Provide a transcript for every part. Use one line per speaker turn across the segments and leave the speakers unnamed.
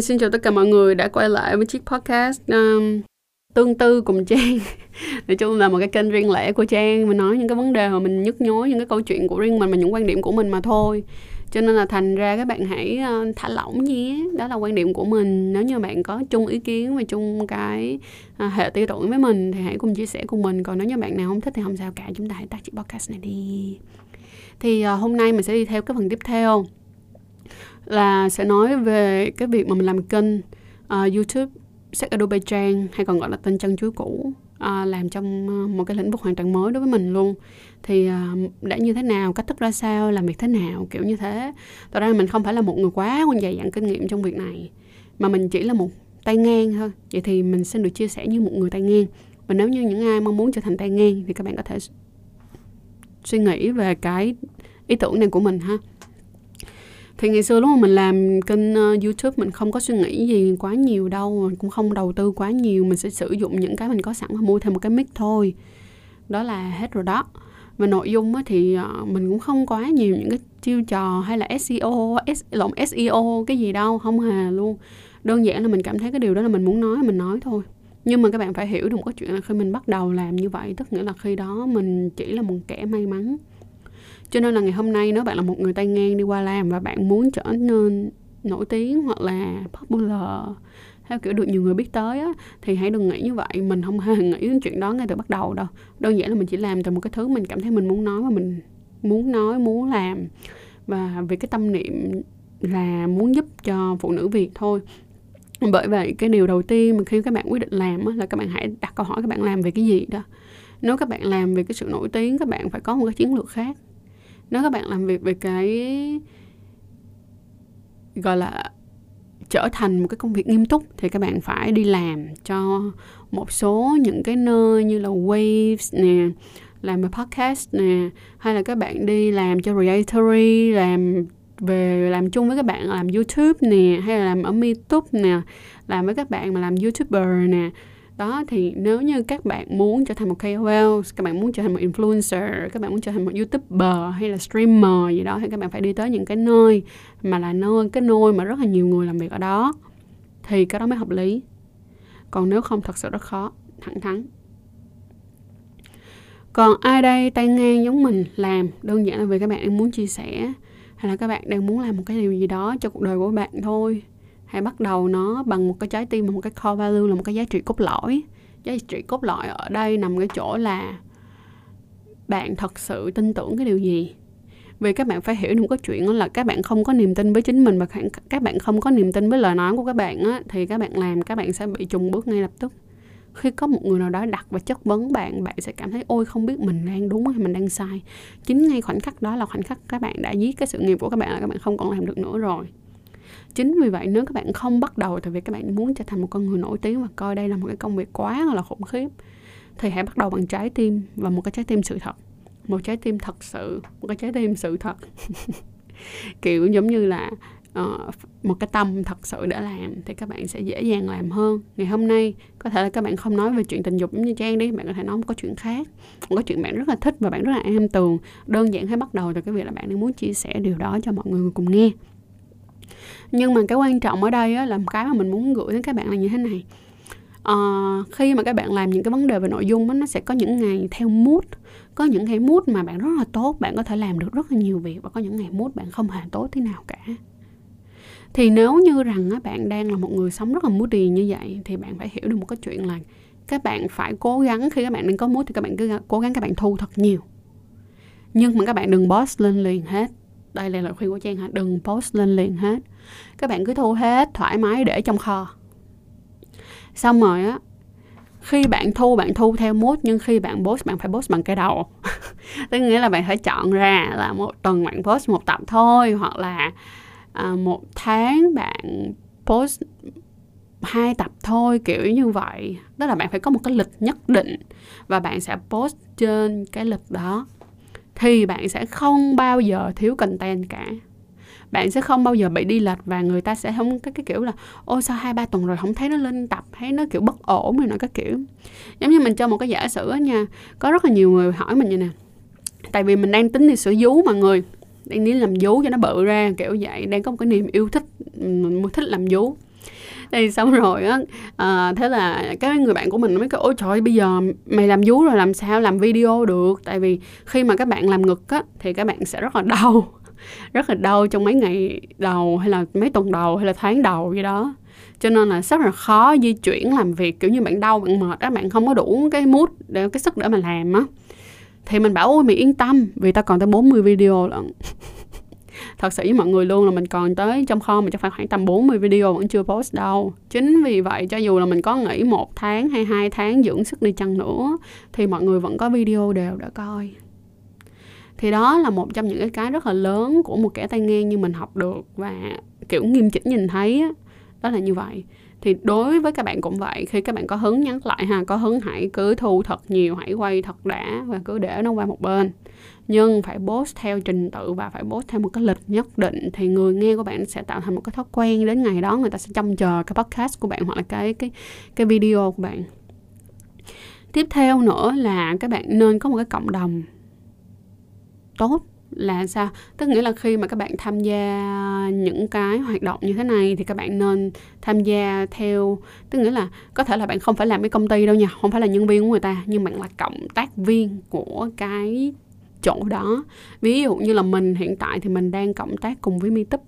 Hi, xin chào tất cả mọi người đã quay lại với chiếc podcast um, tương tư cùng Trang. Nói chung là một cái kênh riêng lẻ của Trang mình nói những cái vấn đề mà mình nhức nhối, những cái câu chuyện của riêng mình và những quan điểm của mình mà thôi. Cho nên là thành ra các bạn hãy uh, thả lỏng nhé. Đó là quan điểm của mình. Nếu như bạn có chung ý kiến và chung cái uh, hệ tư tưởng với mình thì hãy cùng chia sẻ cùng mình. Còn nếu như bạn nào không thích thì không sao cả, chúng ta hãy tắt chiếc podcast này đi. Thì uh, hôm nay mình sẽ đi theo cái phần tiếp theo là sẽ nói về cái việc mà mình làm kênh uh, YouTube sách Adobe Trang hay còn gọi là tên chân chuối cũ uh, làm trong uh, một cái lĩnh vực hoàn toàn mới đối với mình luôn. Thì uh, đã như thế nào cách thức ra sao làm việc thế nào kiểu như thế. Thật ra mình không phải là một người quá quen dày dặn kinh nghiệm trong việc này mà mình chỉ là một tay ngang thôi. Vậy thì mình xin được chia sẻ như một người tay ngang. Và nếu như những ai mong muốn trở thành tay ngang thì các bạn có thể suy nghĩ về cái ý tưởng này của mình ha thì ngày xưa lúc mà mình làm kênh uh, youtube mình không có suy nghĩ gì quá nhiều đâu mình cũng không đầu tư quá nhiều mình sẽ sử dụng những cái mình có sẵn và mua thêm một cái mic thôi. Đó là hết rồi đó. Và nội dung thì uh, mình cũng không quá nhiều những cái chiêu trò hay là SEO S, lộn SEO cái gì đâu không hề luôn. Đơn giản là mình cảm thấy cái điều đó là mình muốn nói mình nói thôi. Nhưng mà các bạn phải hiểu được một cái chuyện là khi mình bắt đầu làm như vậy tức nghĩa là khi đó mình chỉ là một kẻ may mắn cho nên là ngày hôm nay nếu bạn là một người tay ngang đi qua làm và bạn muốn trở nên nổi tiếng hoặc là popular theo kiểu được nhiều người biết tới á thì hãy đừng nghĩ như vậy. Mình không hề nghĩ đến chuyện đó ngay từ bắt đầu đâu. Đơn giản là mình chỉ làm từ một cái thứ mình cảm thấy mình muốn nói và mình muốn nói muốn làm. Và vì cái tâm niệm là muốn giúp cho phụ nữ việt thôi. Bởi vậy cái điều đầu tiên mà khi các bạn quyết định làm á, là các bạn hãy đặt câu hỏi các bạn làm về cái gì đó. Nếu các bạn làm về cái sự nổi tiếng các bạn phải có một cái chiến lược khác nếu các bạn làm việc về cái, gọi là, trở thành một cái công việc nghiêm túc thì các bạn phải đi làm cho một số những cái nơi như là Waves nè, làm về podcast nè, hay là các bạn đi làm cho Creatory làm về, làm chung với các bạn, làm YouTube nè, hay là làm ở Meetup nè, làm với các bạn mà làm YouTuber nè đó, thì nếu như các bạn muốn trở thành một KOL các bạn muốn trở thành một influencer, các bạn muốn trở thành một youtuber hay là streamer gì đó, thì các bạn phải đi tới những cái nơi mà là nơi, cái nơi mà rất là nhiều người làm việc ở đó, thì cái đó mới hợp lý. Còn nếu không, thật sự rất khó, thẳng thắn. Còn ai đây tay ngang giống mình làm, đơn giản là vì các bạn đang muốn chia sẻ, hay là các bạn đang muốn làm một cái điều gì đó cho cuộc đời của bạn thôi hãy bắt đầu nó bằng một cái trái tim một cái core value là một cái giá trị cốt lõi. Giá trị cốt lõi ở đây nằm cái chỗ là bạn thật sự tin tưởng cái điều gì? Vì các bạn phải hiểu được cái chuyện là các bạn không có niềm tin với chính mình và các bạn không có niềm tin với lời nói của các bạn á, thì các bạn làm các bạn sẽ bị trùng bước ngay lập tức. Khi có một người nào đó đặt và chất vấn bạn bạn sẽ cảm thấy ôi không biết mình đang đúng hay mình đang sai. Chính ngay khoảnh khắc đó là khoảnh khắc các bạn đã giết cái sự nghiệp của các bạn là các bạn không còn làm được nữa rồi chính vì vậy nếu các bạn không bắt đầu từ việc các bạn muốn trở thành một con người nổi tiếng và coi đây là một cái công việc quá là khủng khiếp thì hãy bắt đầu bằng trái tim và một cái trái tim sự thật. Một trái tim thật sự một cái trái tim sự thật. Kiểu giống như là uh, một cái tâm thật sự để làm thì các bạn sẽ dễ dàng làm hơn. Ngày hôm nay có thể là các bạn không nói về chuyện tình dục giống như trang đi bạn có thể nói một cái chuyện khác. Một cái chuyện bạn rất là thích và bạn rất là am tường. Đơn giản hãy bắt đầu từ cái việc là bạn đang muốn chia sẻ điều đó cho mọi người cùng nghe nhưng mà cái quan trọng ở đây á, là cái mà mình muốn gửi đến các bạn là như thế này. À, khi mà các bạn làm những cái vấn đề về nội dung á, nó sẽ có những ngày theo mood. Có những ngày mood mà bạn rất là tốt bạn có thể làm được rất là nhiều việc và có những ngày mood bạn không hề tốt thế nào cả. Thì nếu như rằng á, bạn đang là một người sống rất là moody như vậy thì bạn phải hiểu được một cái chuyện là các bạn phải cố gắng khi các bạn đang có mood thì các bạn cứ cố gắng các bạn thu thật nhiều. Nhưng mà các bạn đừng boss lên liền hết đây là lời khuyên của trang hả? Đừng post lên liền hết. Các bạn cứ thu hết thoải mái để trong kho. Xong rồi á khi bạn thu bạn thu theo mốt nhưng khi bạn post bạn phải post bằng cái đầu. Tức nghĩa là bạn phải chọn ra là một tuần bạn post một tập thôi hoặc là à, một tháng bạn post hai tập thôi kiểu như vậy. Tức là bạn phải có một cái lịch nhất định và bạn sẽ post trên cái lịch đó thì bạn sẽ không bao giờ thiếu content cả. Bạn sẽ không bao giờ bị đi lệch và người ta sẽ không, cái cái kiểu là ôi sao hai, ba tuần rồi không thấy nó lên tập, thấy nó kiểu bất ổn rồi nó các kiểu. Giống như mình cho một cái giả sử nha, có rất là nhiều người hỏi mình như nè, tại vì mình đang tính đi sửa vú mà người, đang đi làm vú cho nó bự ra, kiểu vậy, đang có một cái niềm yêu thích mình thích làm vú thì xong rồi á à, thế là cái người bạn của mình mới kêu ôi trời bây giờ mày làm vú rồi làm sao làm video được? Tại vì khi mà các bạn làm ngực á thì các bạn sẽ rất là đau rất là đau trong mấy ngày đầu hay là mấy tuần đầu hay là tháng đầu gì đó. Cho nên là rất là khó di chuyển làm việc kiểu như bạn đau bạn mệt á bạn không có đủ cái mút để cái sức để mà làm á. Thì mình bảo ôi mày yên tâm vì ta còn tới 40 video lận. thật sự với mọi người luôn là mình còn tới trong kho mình chắc phải khoảng tầm 40 video vẫn chưa post đâu. Chính vì vậy cho dù là mình có nghỉ một tháng hay hai tháng dưỡng sức đi chăng nữa, thì mọi người vẫn có video đều để coi. Thì đó là một trong những cái cái rất là lớn của một kẻ tay ngang như mình học được và, kiểu, nghiêm chỉnh nhìn thấy đó là như vậy. Thì đối với các bạn cũng vậy, khi các bạn có hứng nhắn lại ha, có hứng hãy cứ thu thật nhiều, hãy quay thật đã và cứ để nó qua một bên nhưng phải post theo trình tự và phải post theo một cái lịch nhất định thì người nghe của bạn sẽ tạo thành một cái thói quen đến ngày đó người ta sẽ trông chờ cái podcast của bạn hoặc là cái cái cái video của bạn. Tiếp theo nữa là các bạn nên có một cái cộng đồng tốt là sao? Tức nghĩa là khi mà các bạn tham gia những cái hoạt động như thế này thì các bạn nên tham gia theo, tức nghĩa là có thể là bạn không phải làm cái công ty đâu nha, không phải là nhân viên của người ta, nhưng bạn là cộng tác viên của cái chỗ đó. Ví dụ như là mình hiện tại thì mình đang cộng tác cùng với meetup.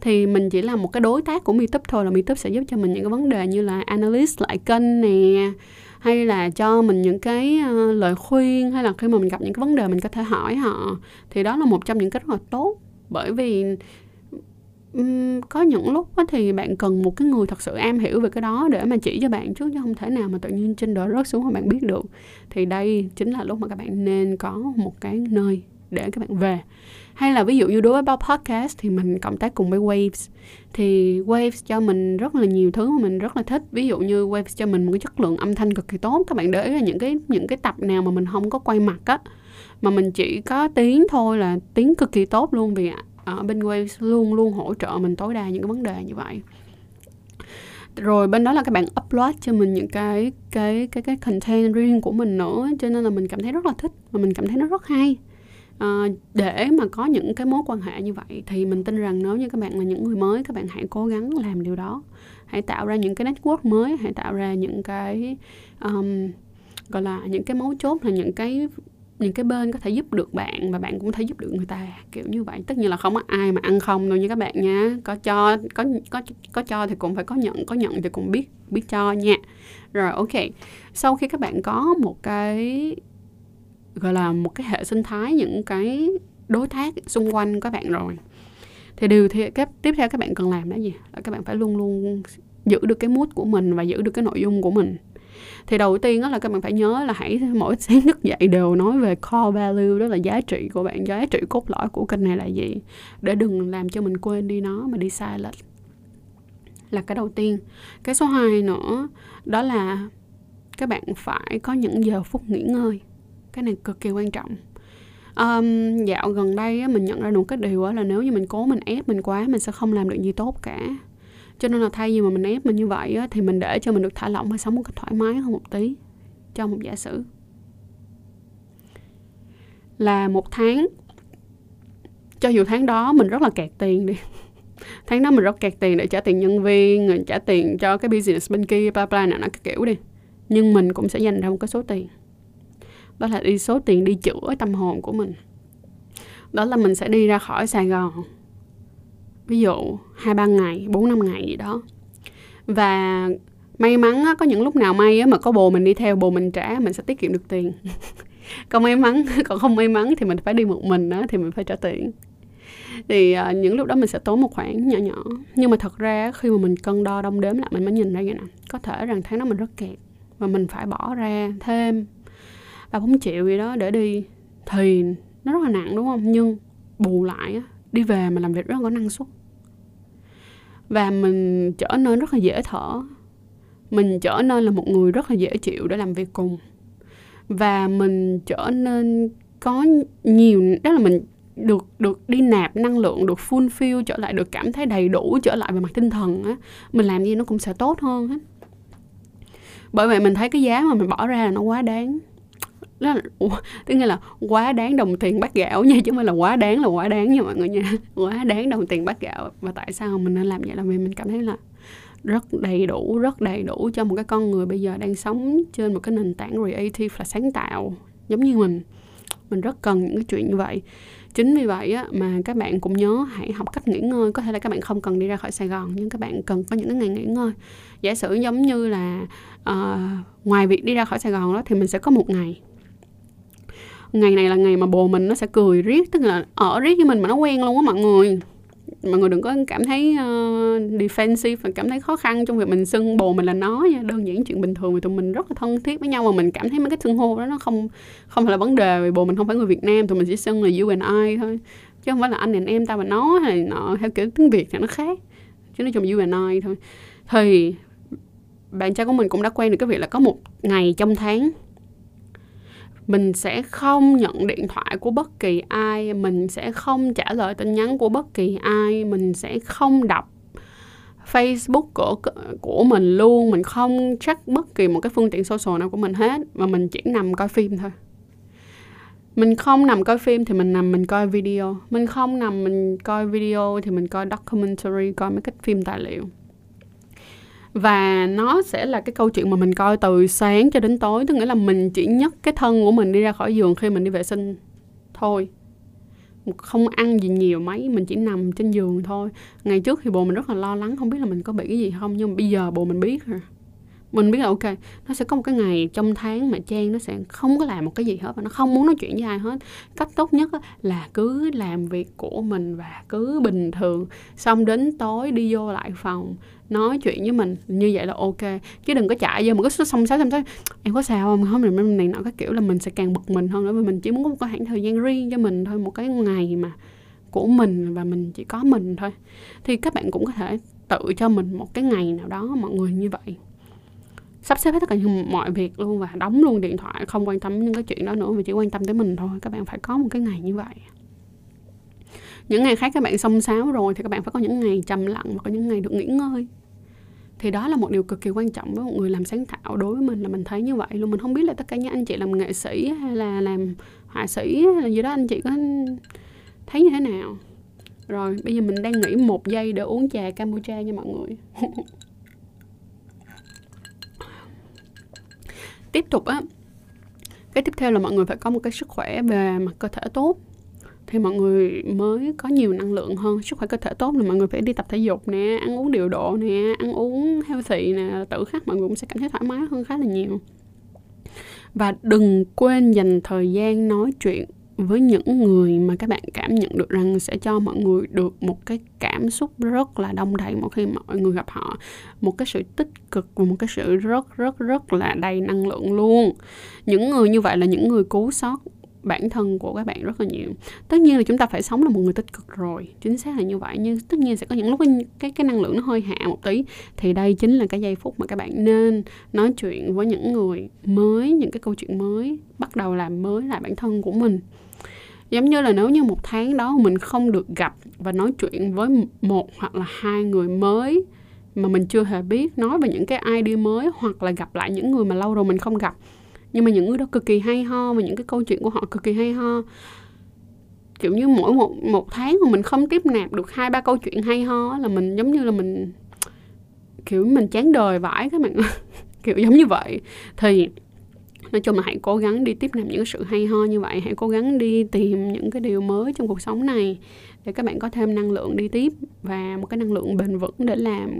Thì mình chỉ là một cái đối tác của meetup thôi là meetup sẽ giúp cho mình những cái vấn đề như là analyst lại kênh nè, hay là cho mình những cái ờ, lời khuyên, hay là khi mà mình gặp những cái vấn đề mình có thể hỏi họ. Thì đó là một trong những cái rất là tốt. Bởi vì um, có những lúc đó thì bạn cần một cái người thật sự am hiểu về cái đó để mà chỉ cho bạn chứ chứ không thể nào mà tự nhiên trên đời rớt xuống mà bạn biết được. Thì đây chính là lúc mà các bạn nên có một cái nơi để các bạn về. Hay là ví dụ như đối với bao podcast thì mình cộng tác cùng với Waves. Thì Waves cho mình rất là nhiều thứ mà mình rất là thích. Ví dụ như Waves cho mình một cái chất lượng âm thanh cực kỳ tốt. Các bạn để ý là những cái những cái tập nào mà mình không có quay mặt á mà mình chỉ có tiếng thôi là tiếng cực kỳ tốt luôn. Vì ở bên Waves luôn luôn hỗ trợ mình tối đa những cái vấn đề như vậy. Rồi bên đó là các bạn upload cho mình những cái cái cái cái content riêng của mình nữa cho nên là mình cảm thấy rất là thích và mình cảm thấy nó rất hay. À, để mà có những cái mối quan hệ như vậy thì mình tin rằng nếu như các bạn là những người mới các bạn hãy cố gắng làm điều đó. Hãy tạo ra những cái network mới hãy tạo ra những cái um, gọi là những cái mấu chốt là những cái những cái bên có thể giúp được bạn và bạn cũng có thể giúp được người ta, kiểu như vậy. Tất nhiên là không có ai mà ăn không đâu nha các bạn nha. Có cho, có có có cho thì cũng phải có nhận có nhận thì cũng biết biết cho nha. Rồi, ok. Sau khi các bạn có một cái, gọi là một cái hệ sinh thái, những cái đối tác xung quanh các bạn rồi, thì điều thì cái tiếp theo các bạn cần làm là gì? Là các bạn phải luôn luôn giữ được cái mút của mình và giữ được cái nội dung của mình thì đầu tiên đó là các bạn phải nhớ là hãy mỗi sáng thức dậy đều nói về core value đó là giá trị của bạn giá trị cốt lõi của kênh này là gì để đừng làm cho mình quên đi nó mà đi sai lệch. Là cái đầu tiên. Cái số 2 nữa đó là các bạn phải có những giờ phút nghỉ ngơi. Cái này cực kỳ quan trọng. Um, dạo gần đây á, mình nhận ra được cái điều á, là nếu như mình cố mình ép mình quá mình sẽ không làm được gì tốt cả cho nên là thay vì mà mình ép mình như vậy á, thì mình để cho mình được thả lỏng và sống một cách thoải mái hơn một tí cho một giả sử. Là một tháng cho dù tháng đó mình rất là kẹt tiền đi tháng đó mình rất kẹt tiền để trả tiền nhân viên mình trả tiền cho cái business bên kia bla bla nào nó cái kiểu đi. Nhưng mình cũng sẽ dành ra một cái số tiền. Đó là đi số tiền đi chữa tâm hồn của mình. Đó là mình sẽ đi ra khỏi sài gòn ví dụ hai ba ngày bốn năm ngày gì đó. Và may mắn á, có những lúc nào may á, mà có bồ mình đi theo bồ mình trả mình sẽ tiết kiệm được tiền. Còn may mắn còn không may mắn thì mình phải đi một mình á, thì mình phải trả tiền. Thì uh, những lúc đó mình sẽ tốn một khoản nhỏ nhỏ. Nhưng mà thật ra khi mà mình cân đo đong đếm lại mình mới nhìn ra vậy nè. Có thể rằng tháng đó mình rất kẹt và mình phải bỏ ra thêm ba bốn triệu gì đó để đi thì nó rất là nặng đúng không? Nhưng bù lại á, đi về mà làm việc rất là có năng suất và mình trở nên rất là dễ thở. Mình trở nên là một người rất là dễ chịu để làm việc cùng. Và mình trở nên có nhiều, đó là mình được được đi nạp năng lượng, được full fill trở lại, được cảm thấy đầy đủ, trở lại về mặt tinh thần á. Mình làm gì nó cũng sẽ tốt hơn hết. Bởi vậy mình thấy cái giá mà mình bỏ ra là nó quá đáng đó là tức nghĩa là quá đáng đồng tiền bát gạo nha chứ không phải là quá đáng là quá đáng nha mọi người nha. Quá đáng đồng tiền bát gạo. Và tại sao mình nên làm vậy là vì mình cảm thấy là rất đầy đủ rất đầy đủ cho một cái con người bây giờ đang sống trên một cái nền tảng creative là sáng tạo giống như mình. Mình rất cần những cái chuyện như vậy. Chính vì vậy á, mà các bạn cũng nhớ hãy học cách nghỉ ngơi. Có thể là các bạn không cần đi ra khỏi sài gòn nhưng các bạn cần có những cái ngày nghỉ ngơi. Giả sử giống như là uh, ngoài việc đi ra khỏi sài gòn đó thì mình sẽ có một ngày ngày này là ngày mà bồ mình nó sẽ cười riết tức là ở riết với mình mà nó quen luôn á mọi người. Mọi người đừng có cảm thấy uh, defensive và cảm thấy khó khăn trong việc mình xưng bồ mình là nó nha. Đơn giản chuyện bình thường mà tụi mình rất là thân thiết với nhau mà mình cảm thấy mấy cái xưng hô đó nó không không phải là vấn đề vì bồ mình không phải người Việt Nam tụi mình chỉ xưng là you and I thôi. Chứ không phải là anh and em tao và nó hay nọ theo kiểu tiếng Việt thì nó khác. Chứ nói chung you and I thôi. Thì bạn trai của mình cũng đã quen được cái việc là có một ngày trong tháng mình sẽ không nhận điện thoại của bất kỳ ai, mình sẽ không trả lời tin nhắn của bất kỳ ai, mình sẽ không đọc Facebook của của mình luôn, mình không check bất kỳ một cái phương tiện social nào của mình hết, mà mình chỉ nằm coi phim thôi. Mình không nằm coi phim thì mình nằm mình coi video, mình không nằm mình coi video thì mình coi documentary, coi mấy cái phim tài liệu và nó sẽ là cái câu chuyện mà mình coi từ sáng cho đến tối. Tức nghĩa là mình chỉ nhấc cái thân của mình đi ra khỏi giường khi mình đi vệ sinh thôi. Không ăn gì nhiều mấy, mình chỉ nằm trên giường thôi. Ngày trước thì bồ mình rất là lo lắng, không biết là mình có bị cái gì không, nhưng mà bây giờ bồ mình biết rồi mình biết là ok, nó sẽ có một cái ngày trong tháng mà trang nó sẽ không có làm một cái gì hết và nó không muốn nói chuyện với ai hết. Cách tốt nhất là cứ làm việc của mình và cứ bình thường, xong đến tối đi vô lại phòng, nói chuyện với mình, như vậy là ok. Chứ đừng có chạy vô mà cứ xong sáu xong sáu em có sao không? Không, này này nọ. Cái kiểu là mình sẽ càng bực mình hơn nữa vì mình chỉ muốn có một cái khoảng thời gian riêng cho mình thôi, một cái ngày mà của mình và mình chỉ có mình thôi. Thì các bạn cũng có thể tự cho mình một cái ngày nào đó, mọi người như vậy sắp xếp hết tất cả những mọi việc luôn và đóng luôn điện thoại, không quan tâm những cái chuyện đó nữa, mà chỉ quan tâm tới mình thôi. Các bạn phải có một cái ngày như vậy. Những ngày khác các bạn xông xáo rồi thì các bạn phải có những ngày trầm lặng và có những ngày được nghỉ ngơi. Thì đó là một điều cực kỳ quan trọng với một người làm sáng tạo đối với mình là mình thấy như vậy luôn. Mình không biết là tất cả những anh chị làm nghệ sĩ hay là làm họa sĩ hay là gì đó, anh chị có thấy như thế nào? Rồi, bây giờ mình đang nghỉ một giây để uống trà Campuchia nha mọi người. tiếp tục á, cái tiếp theo là mọi người phải có một cái sức khỏe về mặt cơ thể tốt. Thì mọi người mới có nhiều năng lượng hơn, sức khỏe cơ thể tốt là mọi người phải đi tập thể dục nè, ăn uống điều độ nè, ăn uống healthy nè tự khắc mọi người cũng sẽ cảm thấy thoải mái hơn khá là nhiều. Và đừng quên dành thời gian nói chuyện với những người mà các bạn cảm nhận được rằng sẽ cho mọi người được một cái cảm xúc rất là đông đầy mỗi khi mọi người gặp họ. Một cái sự tích cực và một cái sự rất rất rất là đầy năng lượng luôn. Những người như vậy là những người cứu sót bản thân của các bạn rất là nhiều. Tất nhiên là chúng ta phải sống là một người tích cực rồi chính xác là như vậy. Nhưng tất nhiên sẽ có những lúc cái cái, cái năng lượng nó hơi hạ một tí. Thì đây chính là cái giây phút mà các bạn nên nói chuyện với những người mới những cái câu chuyện mới bắt đầu làm mới lại bản thân của mình giống như là nếu như một tháng đó mình không được gặp và nói chuyện với một hoặc là hai người mới mà mình chưa hề biết, nói về những cái idea mới hoặc là gặp lại những người mà lâu rồi mình không gặp. Nhưng mà những người đó cực kỳ hay ho và những cái câu chuyện của họ cực kỳ hay ho. Kiểu như mỗi một một tháng mà mình không tiếp nạp được hai, ba câu chuyện hay ho là mình giống như là mình, kiểu mình chán đời vãi các bạn kiểu giống như vậy. Thì nói chung là hãy cố gắng đi tiếp nạp những sự hay ho như vậy. Hãy cố gắng đi tìm những cái điều mới trong cuộc sống này để các bạn có thêm năng lượng đi tiếp và một cái năng lượng bền vững để làm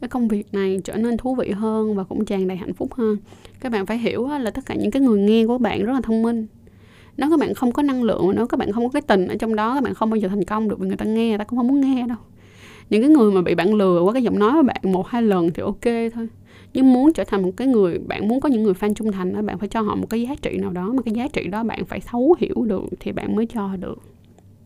cái công việc này trở nên thú vị hơn và cũng tràn đầy hạnh phúc hơn. Các bạn phải hiểu là tất cả những cái người nghe của bạn rất là thông minh. Nếu các bạn không có năng lượng, nếu các bạn không có cái tình ở trong đó, các bạn không bao giờ thành công được vì người ta nghe, người ta cũng không muốn nghe đâu. Những cái người mà bị bạn lừa qua cái giọng nói của bạn một hai lần thì ok thôi nhưng muốn trở thành một cái người, bạn muốn có những người fan trung thành đó bạn phải cho họ một cái giá trị nào đó, mà cái giá trị đó bạn phải thấu hiểu được thì bạn mới cho được.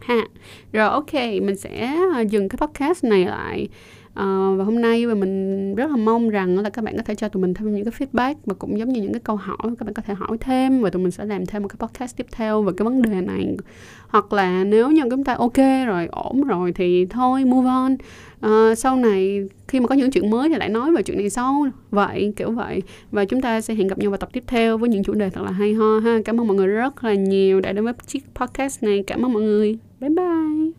Ha. Rồi, ok, mình sẽ ờ, dừng cái podcast này lại. Ờ, và hôm nay và mình rất là mong rằng là các bạn có thể cho tụi mình thêm những cái feedback và cũng giống như những cái câu hỏi các bạn có thể hỏi thêm và tụi mình sẽ làm thêm một cái podcast tiếp theo về cái vấn đề này. Hoặc là nếu như chúng ta ok rồi ổn rồi thì thôi move on. À, sau này khi mà có những chuyện mới thì lại nói về chuyện này sau. Vậy kiểu vậy. Và chúng ta sẽ hẹn gặp nhau vào tập tiếp theo với những chủ đề thật là hay ho ha. Cảm ơn mọi người rất là nhiều đã đến với chiếc podcast này. Cảm ơn mọi người. Bye bye.